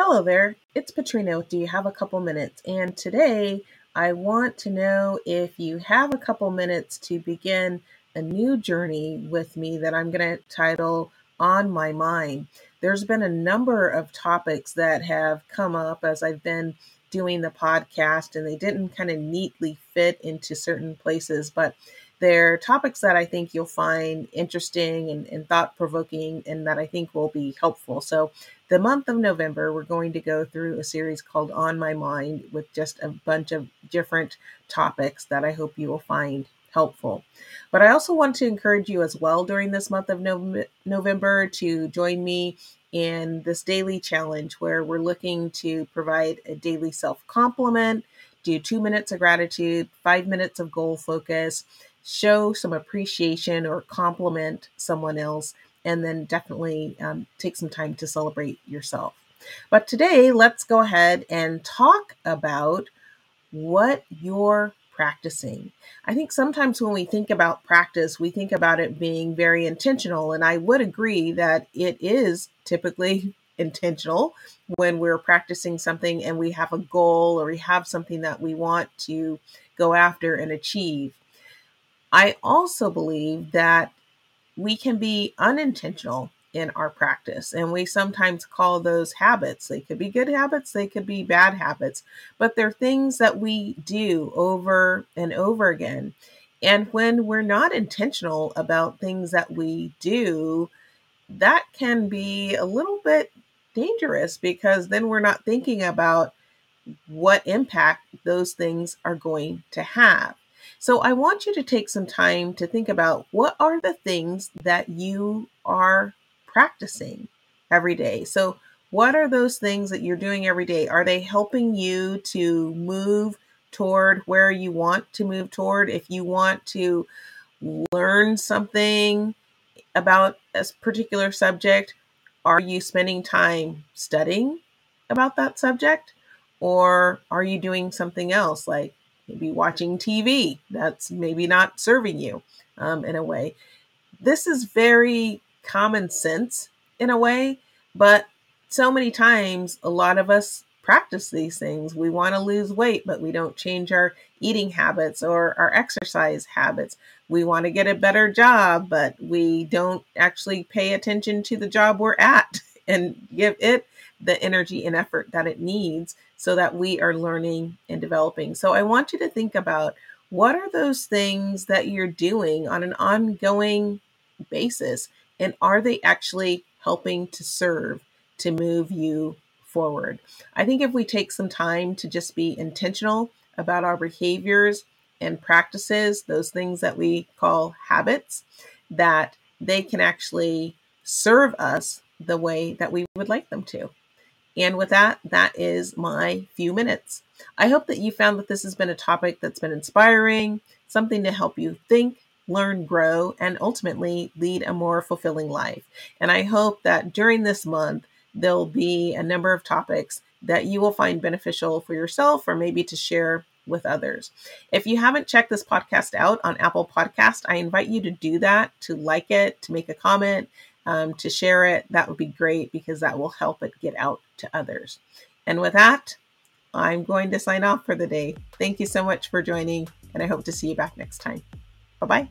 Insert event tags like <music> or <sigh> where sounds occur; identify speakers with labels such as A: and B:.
A: Hello there, it's Patrina. Do you have a couple minutes? And today I want to know if you have a couple minutes to begin a new journey with me that I'm going to title On My Mind. There's been a number of topics that have come up as I've been doing the podcast, and they didn't kind of neatly fit into certain places, but they're topics that I think you'll find interesting and, and thought provoking and that I think will be helpful. So, the month of November, we're going to go through a series called On My Mind with just a bunch of different topics that I hope you will find helpful. But I also want to encourage you as well during this month of no- November to join me in this daily challenge where we're looking to provide a daily self compliment, do two minutes of gratitude, five minutes of goal focus, show some appreciation or compliment someone else, and then definitely um, take some time to celebrate yourself. But today, let's go ahead and talk about what you're practicing. I think sometimes when we think about practice, we think about it being very intentional. And I would agree that it is typically <laughs> intentional when we're practicing something and we have a goal or we have something that we want to go after and achieve. I also believe that we can be unintentional in our practice. And we sometimes call those habits. They could be good habits, they could be bad habits, but they're things that we do over and over again. And when we're not intentional about things that we do, that can be a little bit dangerous because then we're not thinking about what impact those things are going to have. So I want you to take some time to think about what are the things that you are practicing every day. So what are those things that you're doing every day? Are they helping you to move toward where you want to move toward? If you want to learn something about a particular subject, are you spending time studying about that subject? Or are you doing something else like maybe watching TV that's maybe not serving you um, in a way? This is very common sense in a way, but so many times a lot of us practice these things. We want to lose weight, but we don't change our eating habits or our exercise habits. We want to get a better job, but we don't actually pay attention to the job we're at <laughs> and give it the energy and effort that it needs so that we are learning and developing. So I want you to think about what are those things that you're doing on an ongoing basis and are they actually helping to serve to move you forward? I think if we take some time to just be intentional about our behaviors and practices, those things that we call habits, that they can actually serve us the way that we would like them to. And with that, that is my few minutes. I hope that you found that this has been a topic that's been inspiring, something to help you think, learn, grow, and ultimately lead a more fulfilling life. And I hope that during this month, there'll be a number of topics that you will find beneficial for yourself or maybe to share with others. If you haven't checked this podcast out on Apple Podcast, I invite you to do that, to like it, to make a comment, um, to share it. That would be great because that will help it get out to others. And with that, I'm going to sign off for the day. Thank you so much for joining, and I hope to see you back next time. Bye bye.